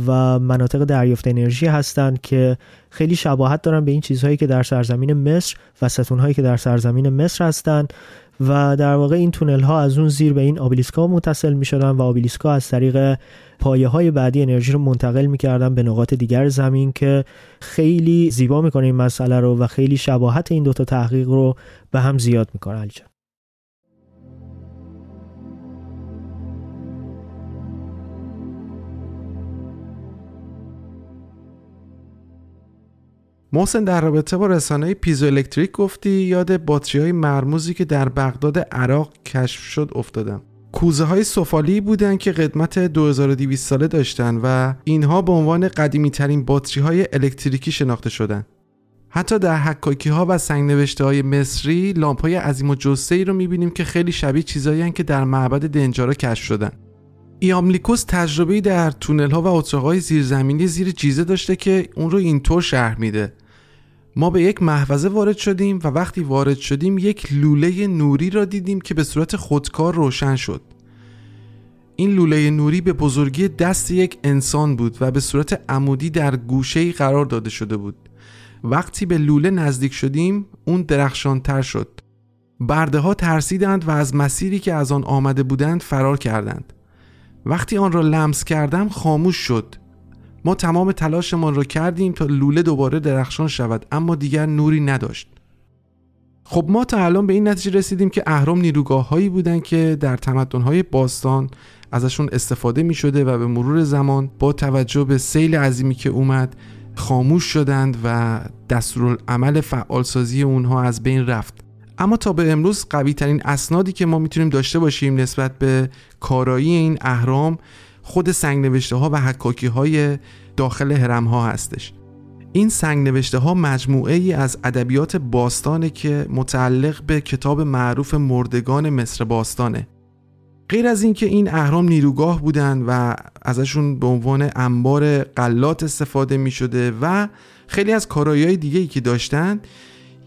و مناطق دریافت انرژی هستند که خیلی شباهت دارن به این چیزهایی که در سرزمین مصر و ستونهایی که در سرزمین مصر هستند و در واقع این تونل ها از اون زیر به این آبیلیسکا متصل می شدن و آبیلیسکا از طریق پایه های بعدی انرژی رو منتقل می‌کردن به نقاط دیگر زمین که خیلی زیبا می‌کنه این مسئله رو و خیلی شباهت این دوتا تحقیق رو به هم زیاد می‌کنه علی محسن در رابطه با رسانه پیزو الکتریک گفتی یاد باتری های مرموزی که در بغداد عراق کشف شد افتادم. کوزه های سفالی بودن که قدمت 2200 ساله داشتن و اینها به عنوان قدیمی ترین باتری های الکتریکی شناخته شدن. حتی در حکاکی ها و سنگ نوشته های مصری لامپ های عظیم و جسه ای رو می‌بینیم که خیلی شبیه چیزایی که در معبد دنجارا کشف شدن. ایاملیکوس تجربه در تونل ها و اتاقهای زیرزمینی زیر جیزه داشته که اون رو اینطور شرح میده. ما به یک محفظه وارد شدیم و وقتی وارد شدیم یک لوله نوری را دیدیم که به صورت خودکار روشن شد. این لوله نوری به بزرگی دست یک انسان بود و به صورت عمودی در گوشه قرار داده شده بود. وقتی به لوله نزدیک شدیم اون درخشانتر شد. برده ها ترسیدند و از مسیری که از آن آمده بودند فرار کردند. وقتی آن را لمس کردم خاموش شد. ما تمام تلاشمان را کردیم تا لوله دوباره درخشان شود اما دیگر نوری نداشت. خب ما تا الان به این نتیجه رسیدیم که اهرام نیروگاه هایی بودن که در تمدن های باستان ازشون استفاده می شده و به مرور زمان با توجه به سیل عظیمی که اومد خاموش شدند و دستورالعمل فعالسازی اونها از بین رفت. اما تا به امروز قوی ترین اسنادی که ما می‌تونیم داشته باشیم نسبت به کارایی این اهرام خود سنگ نوشته ها و حکاکی های داخل هرم ها هستش. این سنگ نوشته ها مجموعه ای از ادبیات باستانه که متعلق به کتاب معروف مردگان مصر باستانه. غیر از اینکه این اهرام نیروگاه بودن و ازشون به عنوان انبار قلات استفاده می شده و خیلی از کارایی های دیگه ای که داشتن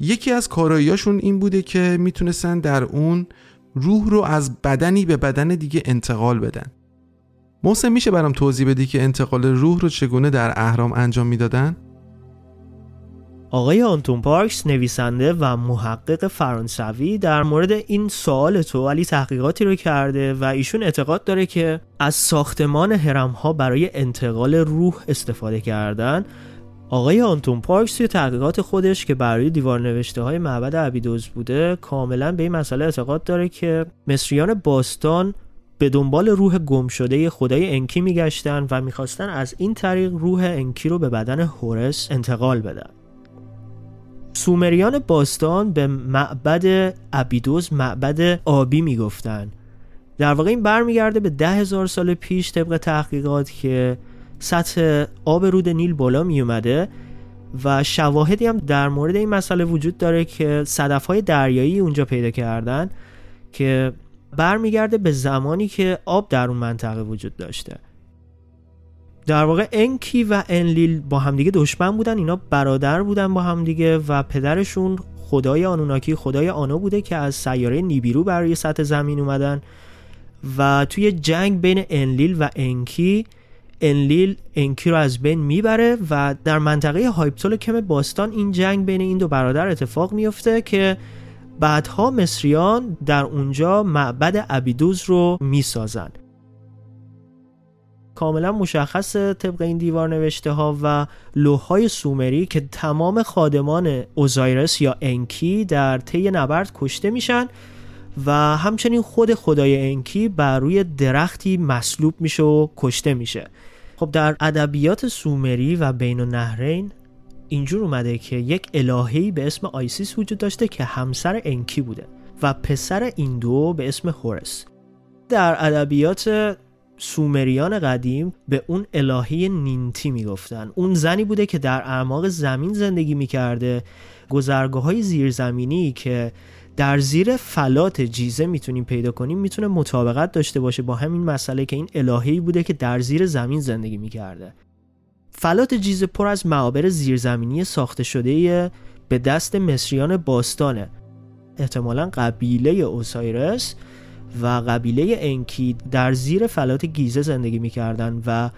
یکی از کاراییاشون این بوده که می‌تونستن در اون روح رو از بدنی به بدن دیگه انتقال بدن محسن میشه برام توضیح بدی که انتقال روح رو چگونه در اهرام انجام می‌دادن؟ آقای آنتون پارکس نویسنده و محقق فرانسوی در مورد این سوال تو علی تحقیقاتی رو کرده و ایشون اعتقاد داره که از ساختمان هرم ها برای انتقال روح استفاده کردن آقای آنتون پارکس توی تحقیقات خودش که برای دیوار نوشته های معبد عبیدوز بوده کاملا به این مسئله اعتقاد داره که مصریان باستان به دنبال روح گم شده خدای انکی میگشتن و می‌خواستن از این طریق روح انکی رو به بدن هورس انتقال بدن. سومریان باستان به معبد ابیدوز معبد آبی می‌گفتن. در واقع این برمیگرده به ده هزار سال پیش طبق تحقیقات که سطح آب رود نیل بالا می اومده و شواهدی هم در مورد این مسئله وجود داره که صدف های دریایی اونجا پیدا کردن که برمیگرده به زمانی که آب در اون منطقه وجود داشته. در واقع انکی و انلیل با همدیگه دشمن بودن اینا برادر بودن با همدیگه و پدرشون خدای آنوناکی خدای آنو بوده که از سیاره نیبیرو برای سطح زمین اومدن و توی جنگ بین انلیل و انکی انلیل انکی رو از بین می‌بره و در منطقه هایپتول کم باستان این جنگ بین این دو برادر اتفاق میفته که بعدها مصریان در اونجا معبد ابیدوز رو می‌سازن. کاملا مشخص طبق این دیوار نوشته ها و لوحای سومری که تمام خادمان اوزایرس یا انکی در طی نبرد کشته میشن و همچنین خود خدای انکی بر روی درختی مصلوب میشه و کشته میشه. خب در ادبیات سومری و بین النهرین اینجور اومده که یک الههی به اسم آیسیس وجود داشته که همسر انکی بوده و پسر این دو به اسم هورس. در ادبیات سومریان قدیم به اون الهه نینتی می‌گفتن. اون زنی بوده که در اعماق زمین زندگی می‌کرده گذرگاه های زیرزمینی که در زیر فلات جیزه می‌تونیم پیدا کنیم می‌تونه مطابقت داشته باشه با همین مسئله که این الههی بوده که در زیر زمین زندگی می‌کرده. فلات جیزه پر از معابر زیرزمینی ساخته شده به دست مصریان باستانه احتمالا قبیله اوسایرس و قبیله انکی در زیر فلات گیزه زندگی می‌کردن و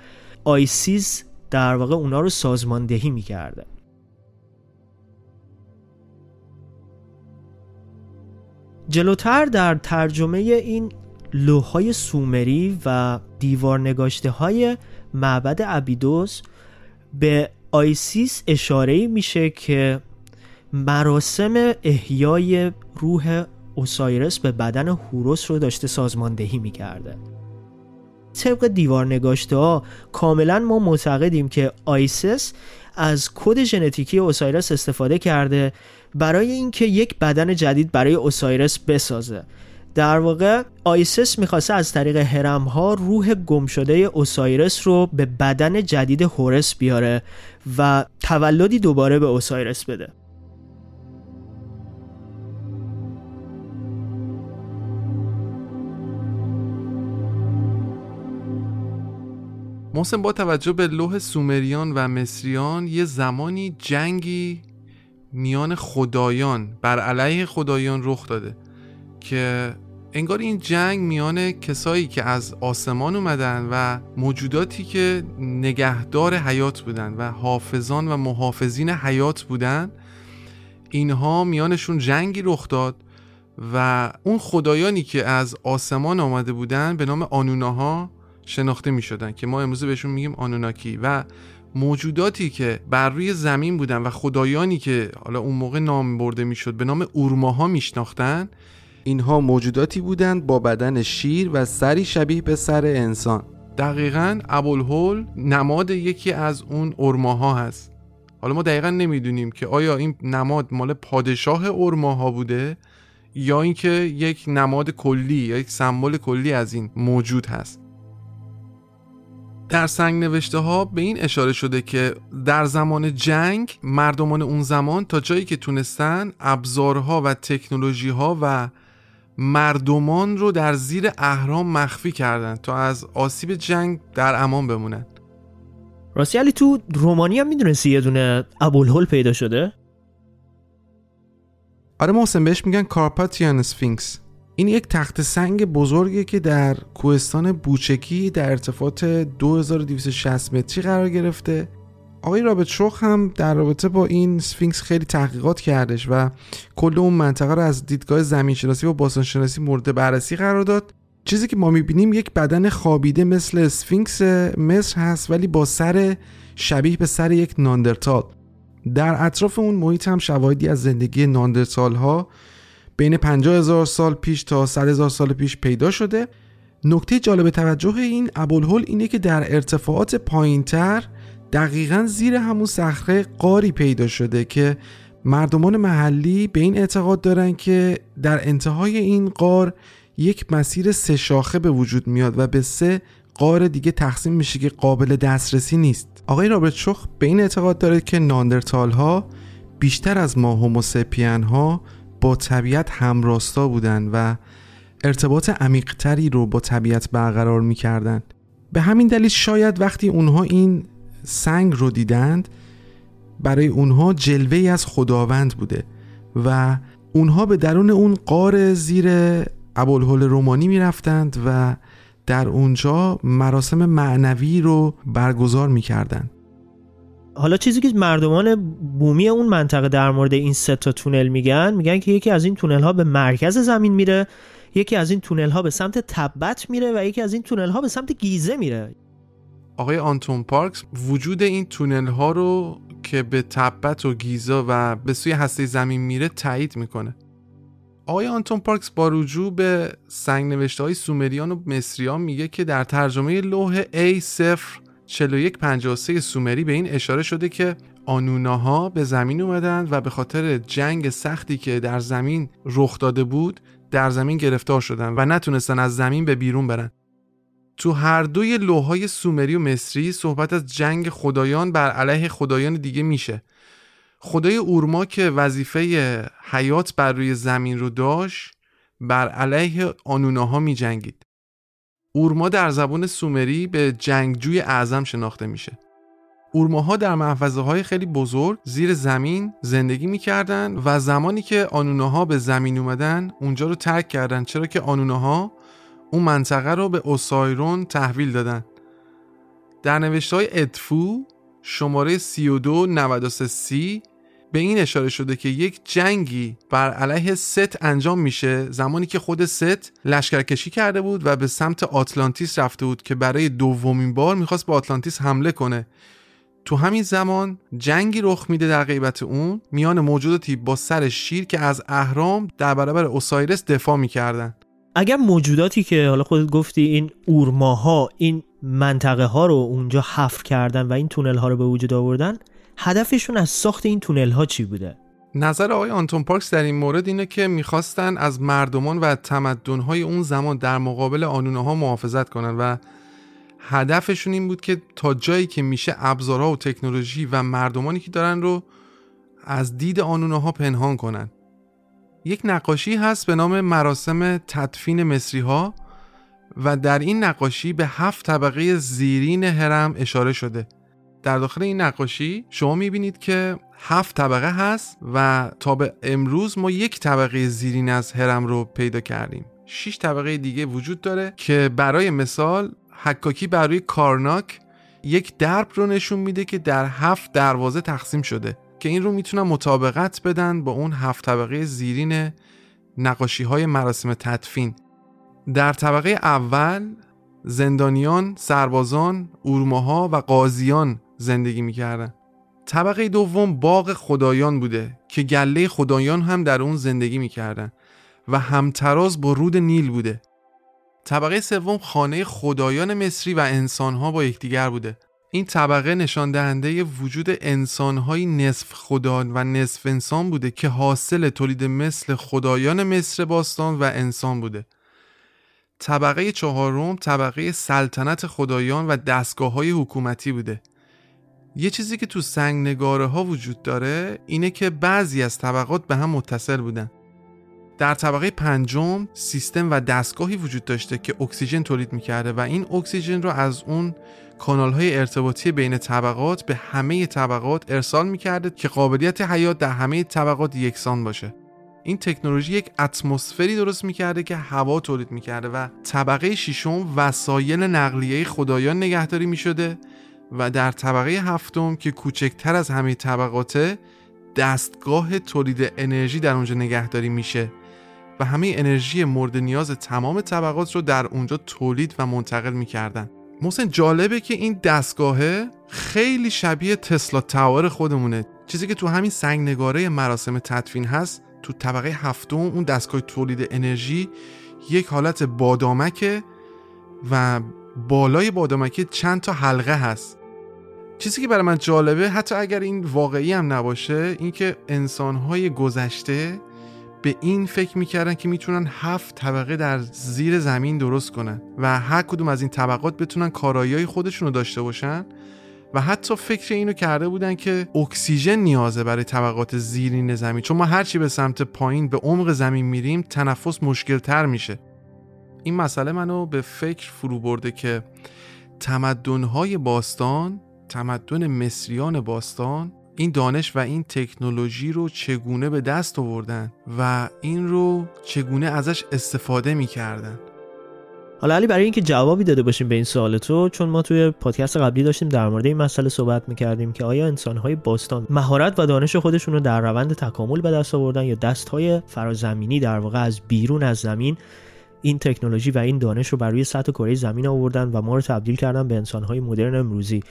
آیسیز در واقع اونا رو سازماندهی می‌کرده. جلوتر در ترجمه این لوحای سومری و دیوار نگاشته های معبد ابیدوس به آیسس اشاره میشه که مراسم احیای روح اوسایرس به بدن هوروس رو داشته سازماندهی می‌کرده. طبق دیوار نگاشته ها کاملا ما معتقدیم که آیسس از کد ژنتیکی اوسایرس استفاده کرده برای اینکه یک بدن جدید برای اوسایرس بسازه. در واقع آیسس می‌خواسته از طریق هرم ها روح گم شده اوسایرس رو به بدن جدید هوروس بیاره و تولدی دوباره به اوسایرس بده. محسن با توجه به لوح سومریان و مصریان یه زمانی جنگی میان خدایان بر علیه خدایان رخ داده که انگار این جنگ میان کسایی که از آسمان اومدن و موجوداتی که نگهدار حیات بودن و حافظان و محافظین حیات بودن اینها میانشون جنگی رخ داد و اون خدایانی که از آسمان آمده بودن به نام آنوناها شناخته می شدن که ما امروز بهشون میگیم آنوناکی و موجوداتی که بر روی زمین بودن و خدایانی که حالا اون موقع نام برده می‌شد به نام اورماها میشناختن اینها موجوداتی بودند با بدن شیر و سری شبیه به سر انسان. دقیقا ابوالهول نماد یکی از اون ارماها هست. حالا ما دقیقا نمی‌دونیم که آیا این نماد مال پادشاه ارماها بوده یا اینکه یک نماد کلی یا یک سمبل کلی از این موجود هست. در سنگ نوشته ها به این اشاره شده که در زمان جنگ مردمان اون زمان تا جایی که تونستن ابزارها و تکنولوژی ها و مردمان رو در زیر اهرام مخفی کردن تا از آسیب جنگ در امان بمونن راستی علی تو رومانی هم می‌دونستی یه دونه ابوالهول پیدا شده؟ آره محسن بهش میگن Carpathian Sphinx این یک تخت سنگ بزرگی که در کوهستان بوچجی در ارتفاعات 2260 متری قرار گرفته. آقای رابرت شوخ هم در رابطه با این Sphinx خیلی تحقیقات کردش و کل اون منطقه رو از دیدگاه زمین شناسی و باستان شناسی مورد بررسی قرار داد. چیزی که ما می‌بینیم یک بدن خوابیده مثل سفینکس مصر هست ولی با سر شبیه به سر یک ناندرتال. در اطراف اون محیط هم شواهدی از زندگی ناندرتال ها بین 50 هزار سال پیش تا 100 هزار سال پیش پیدا شده. نکته جالب توجه این ابوالهول اینه که در ارتفاعات پایینتر دقیقا زیر همون صخره قاری پیدا شده که مردمان محلی به این اعتقاد دارن که در انتهای این قار یک مسیر سه شاخه به وجود میاد و به سه قار دیگه تقسیم میشه که قابل دسترسی نیست. آقای رابرت شخ به این اعتقاد داره که ناندرتال ها بیشتر از ما هوموسپین ها با طبیعت همراستا بودند و ارتباط عمیقتری رو با طبیعت برقرار می‌کردن. به همین دلیل شاید وقتی اونها این سنگ رو دیدند برای اونها جلوه از خداوند بوده و اونها به درون اون قار زیر ابوالهول رومانی می‌رفتند و در اونجا مراسم معنوی رو برگزار می‌کردند. حالا چیزی که مردمان بومی اون منطقه در مورد این سه تا تونل میگن میگن که یکی از این تونل ها به مرکز زمین میره یکی از این تونل ها به سمت تبت میره و یکی از این تونل ها به سمت گیزه میره. آقای آنتون پارکس وجود این تونل ها رو که به تبت و گیزا و به سوی هسته زمین میره تایید می‌کنه. آقای آنتون پارکس با رجوع به سنگ نوشته های سومریان و مصریان میگه که در ترجمه لوح A0 4153 سومری به این اشاره شده که آنوناها به زمین اومدند و به خاطر جنگ سختی که در زمین رخ داده بود در زمین گرفتار شدن و نتونستن از زمین به بیرون برن. تو هر دوی لوهای سومری و مصری صحبت از جنگ خدایان بر علیه خدایان دیگه میشه. خدای اورما که وظیفه حیات بر روی زمین رو داشت بر علیه آنوناها می جنگید اورما در زبان سومری به جنگجوی اعظم شناخته میشه. اورماها در محفظه های خیلی بزرگ زیر زمین زندگی می‌کردن و زمانی که آنوناها به زمین اومدن اونجا رو ترک کردن. چرا که آنوناها اون منطقه رو به اوسایرون تحویل دادن. در نوشته های ادفو شماره 32 93 C به این اشاره شده که یک جنگی بر علیه ست انجام میشه زمانی که خود ست لشکرکشی کرده بود و به سمت آتلانتیس رفته بود که برای دومین بار می‌خواست به آتلانتیس حمله کنه. تو همین زمان جنگی رخ میده در غیبت اون میان موجوداتی با سر شیر که از اهرام در برابر اوسایرس دفاع می‌کردن. اگر موجوداتی که حالا خودت گفتی این اورماها این منطقه ها رو اونجا حفر کردن و این تونل ها رو به وجود آوردن هدفشون از ساخت این تونل ها چی بوده؟ نظر آقای آنتون پارکس در این مورد اینه که می‌خواستن از مردمان و تمدنهای اون زمان در مقابل آنونه ها محافظت کنن و هدفشون این بود که تا جایی که میشه ابزارها و تکنولوژی و مردمانی که دارن رو از دید آنونه ها پنهان کنن. یک نقاشی هست به نام مراسم تدفین مصری ها و در این نقاشی به هفت طبقه زیرین هرم اشاره شده. در داخل این نقاشی شما می‌بینید که هفت طبقه هست و تا به امروز ما یک طبقه زیرین از هرم رو پیدا کردیم. شش طبقه دیگه وجود داره که برای مثال حکاکی بر روی کارناک یک درب رو نشون میده که در هفت دروازه تقسیم شده که این رو می‌تونن مطابقت بدن با اون هفت طبقه زیرین نقاشی های مراسم تدفین. در طبقه اول زندانیان، سربازان، اورماها و قاضیان زندگی می‌کردن. طبقه دوم باغ خدایان بوده که گله خدایان هم در اون زندگی می‌کردن و همتراز با رود نیل بوده. طبقه سوم خانه خدایان مصری و انسانها با یکدیگر بوده. این طبقه نشان دهنده وجود انسانهای نصف خدا و نصف انسان بوده که حاصل تولید مثل خدایان مصر باستان و انسان بوده. طبقه چهارم طبقه سلطنت خدایان و دستگاه های حکومتی بوده. یه چیزی که تو سنگ نگاره ها وجود داره اینه که بعضی از طبقات به هم متصل بودن. در طبقه پنجم سیستم و دستگاهی وجود داشته که اکسیژن تولید می‌کرده و این اکسیژن رو از اون کانال های ارتباطی بین طبقات به همه طبقات ارسال می‌کرده که قابلیت حیات در همه طبقات یکسان باشه. این تکنولوژی یک اتمسفری درست می‌کرده که هوا تولید می‌کرده و طبقه ششم وسایل نقلیه خدایان نگهداری می‌شده و در طبقه هفتم که کوچکتر از همه طبقاته دستگاه تولید انرژی در اونجا نگهداری میشه و همه انرژی مورد نیاز تمام طبقات رو در اونجا تولید و منتقل می‌کردن. محسن جالبه که این دستگاهه خیلی شبیه تسلا تاور خودمونه. چیزی که تو همین سنگ نگاره مراسم تدفین هست تو طبقه هفتم اون دستگاه تولید انرژی یک حالت بادامکه و بالای بادامکه چند تا حلقه هست. چیزی که برای من جالبه حتی اگر این واقعی هم نباشه اینکه انسانهای گذشته به این فکر می‌کردن که می‌تونن هفت طبقه در زیر زمین درست کنن و هر کدوم از این طبقات بتونن کارایی خودشون رو داشته باشن و حتی فکر اینو کرده بودن که اکسیژن نیازه برای طبقات زیرین زمین. چون ما هرچی به سمت پایین به عمق زمین میریم تنفس مشکل تر میشه. این مسئله منو به فکر فرو برده که تمدنهای باستان تمدن مصریان باستان این دانش و این تکنولوژی رو چگونه به دست آوردن و این رو چگونه ازش استفاده می‌کردن؟ حالا علی برای اینکه جوابی داده باشیم به این سوال تو چون ما توی پادکست قبلی داشتیم در مورد این مسئله صحبت می‌کردیم که آیا انسانهای باستان مهارت و دانش خودشون رو در روند تکامل به دست آوردن یا دستهای فرازمینی در واقع از بیرون از زمین این تکنولوژی و این دانش رو بر روی سطح کره زمین آوردن و ما رو تبدیل کردن به انسانهای مدرن امروزی؟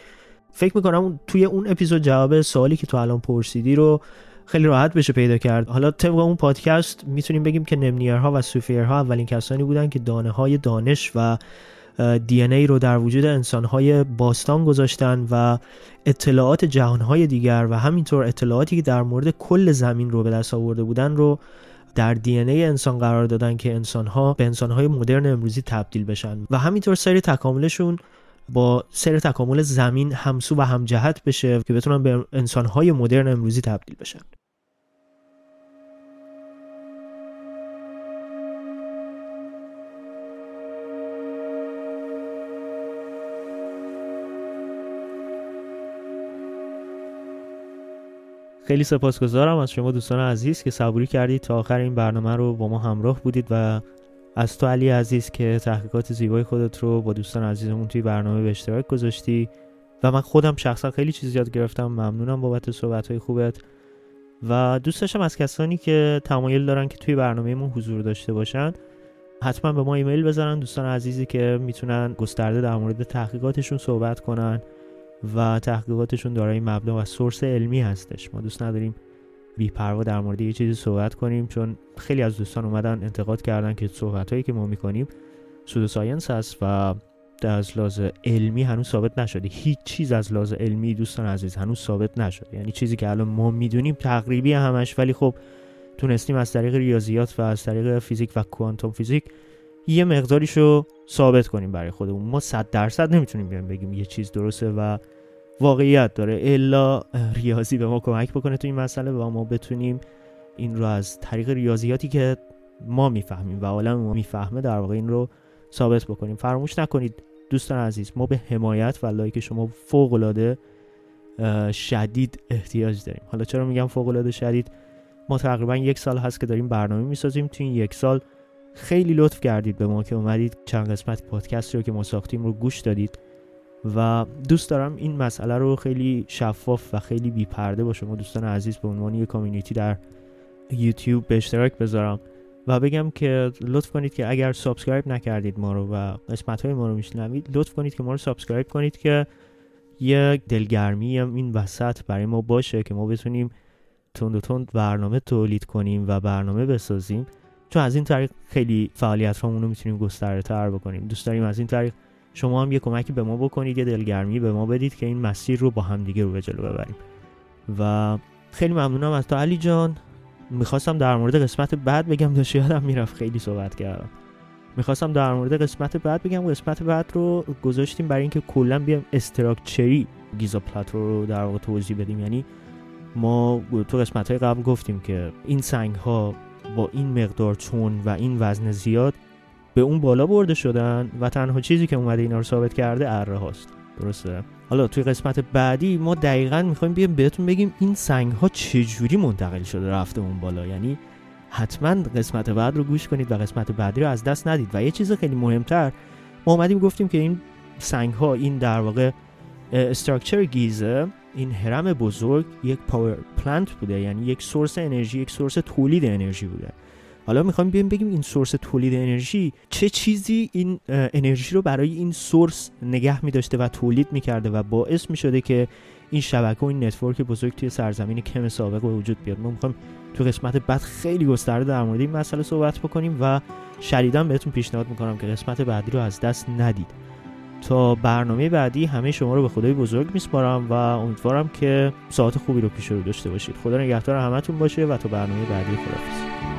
فکر می‌کنم توی اون اپیزود جواب سوالی که تو الان پرسیدی رو خیلی راحت بشه پیدا کرد. حالا طبق اون پادکست می‌تونیم بگیم که نمنیرها و سوفیرها اولین کسانی بودن که دانه های دانش و دی ای رو در وجود انسانهای باستان گذاشتن و اطلاعات جهانهای دیگر و همینطور اطلاعاتی که در مورد کل زمین رو به دست آورده بودن رو در دی ای انسان قرار دادن که انسانها به انسانهای مدرن امروزی تبدیل بشن. و همینطور سری تکاملشون با سر تکامل زمین همسو و همجهت بشه که بتونن به انسانهای مدرن امروزی تبدیل بشن. خیلی سپاسگزارم از شما دوستان عزیز که صبوری کردید تا آخر این برنامه رو با ما همراه بودید و از تو علی عزیز که تحقیقات زیبای خودت رو با دوستان عزیزمون توی برنامه به اشتراک گذاشتی و من خودم شخصا خیلی چیز یاد گرفتم. ممنونم بابت صحبت های خوبت. و دوست داشتم از کسانی که تمایل دارن که توی برنامهمون حضور داشته باشن حتما به ما ایمیل بزنن. دوستان عزیزی که می‌تونن گسترده در مورد تحقیقاتشون صحبت کنن و تحقیقاتشون دارای مبنا و source علمی هستش. ما دوست نداریم بیپروا در مورد یه چیزی صحبت کنیم چون خیلی از دوستان اومدن انتقاد کردن که صحبت هایی که ما می‌کنیم pseudoscience هست و از لحاظ علمی هنوز ثابت نشده. هیچ چیز از لحاظ علمی دوستان عزیز هنوز ثابت نشده. یعنی چیزی که الان ما می‌دونیم تقریبی همش ولی خب تونستیم از طریق ریاضیات و از طریق فیزیک و کوانتوم فیزیک یه مقداریشو ثابت کنیم برای خودمون. ما صد درصد نمی‌تونیم بیایم بگیم یه چیز درسته و واقعیت داره. الا ریاضی به ما کمک بکنه تو این مسئله و ما بتونیم این رو از طریق ریاضیاتی که ما می‌فهمیم و عالم ما می‌فهمه در واقع این رو ثابت بکنیم. فراموش نکنید دوستان عزیز ما به حمایت و لایک شما فوق شدید احتیاج داریم. حالا چرا میگم فوق شدید؟ ما تقریبا یک سال هست که داریم برنامه می‌سازیم. تو این یک سال خیلی لطف کردید به ما که اومدید چند قسمت پادکست رو که ما ساختیم رو گوش دادید. و دوست دارم این مسئله رو خیلی شفاف و خیلی بیپرده با شما دوستان عزیز به عنوان یک community در یوتیوب به اشتراک بذارم و بگم که لطف کنید که اگر subscribe نکردید ما رو و قسمت های ما رو میشنوید لطف کنید که ما رو subscribe کنید که یک دلگرمی هم این وسط برای ما باشه که ما بتونیم تند و تند برنامه تولید کنیم و برنامه بسازیم. چون از این طریق خیلی فعالیت رو می‌تونیم گسترده تر بکنیم. دوست داریم از این طریق شما هم یه کمکی به ما بکنید یه دلگرمی به ما بدید که این مسیر رو با هم دیگه رو به جلو ببریم. و خیلی ممنونم از تو علی جان. می‌خواستم در مورد قسمت بعد بگم داشت یادم می‌رفت خیلی صحبت کردم. می‌خواستم در مورد قسمت بعد بگم قسمت بعد رو گذاشتیم برای اینکه کلا بیام استراکچری گیزا پلات رو در واقع توضیح بدیم. یعنی ما تو قسمت های قبل گفتیم که این سنگ ها با این مقدار چون و این وزن زیاد به اون بالا برده شدن و تنها چیزی که اومده اینا رو ثابت کرده اره هاست. درسته؟ حالا توی قسمت بعدی ما دقیقا می‌خوایم بیایم بهتون بگیم این سنگ ها چجوری منتقل شده رفته اون بالا. یعنی حتما قسمت بعد رو گوش کنید و قسمت بعدی رو از دست ندید. و یه چیز خیلی مهمتر ما اومدیم گفتیم که این سنگ ها این در واقع structure گیزه این هرم بزرگ یک power plant بوده. یعنی یک source انرژی یک source تولید انرژی بوده. حالا می‌خوایم بیایم بگیم این source تولید انرژی چه چیزی این انرژی رو برای این source نگه میداشته و تولید می‌کرده و باعث می‌شده که این شبکه و این network بزرگ توی سرزمین کم سابق به وجود بیاد. ما می‌خوایم تو قسمت بعد خیلی گسترده در مورد این مسئله صحبت بکنیم و شدیدا بهتون پیشنهاد می‌کنم که قسمت بعدی رو از دست ندید. تا برنامه بعدی همه شما رو به خدای بزرگ میسپارم و امیدوارم که ساعت خوبی رو پیش رو داشته باشید. خدا نگهدار همتون باشه و تا برنامه بعدی خدافظ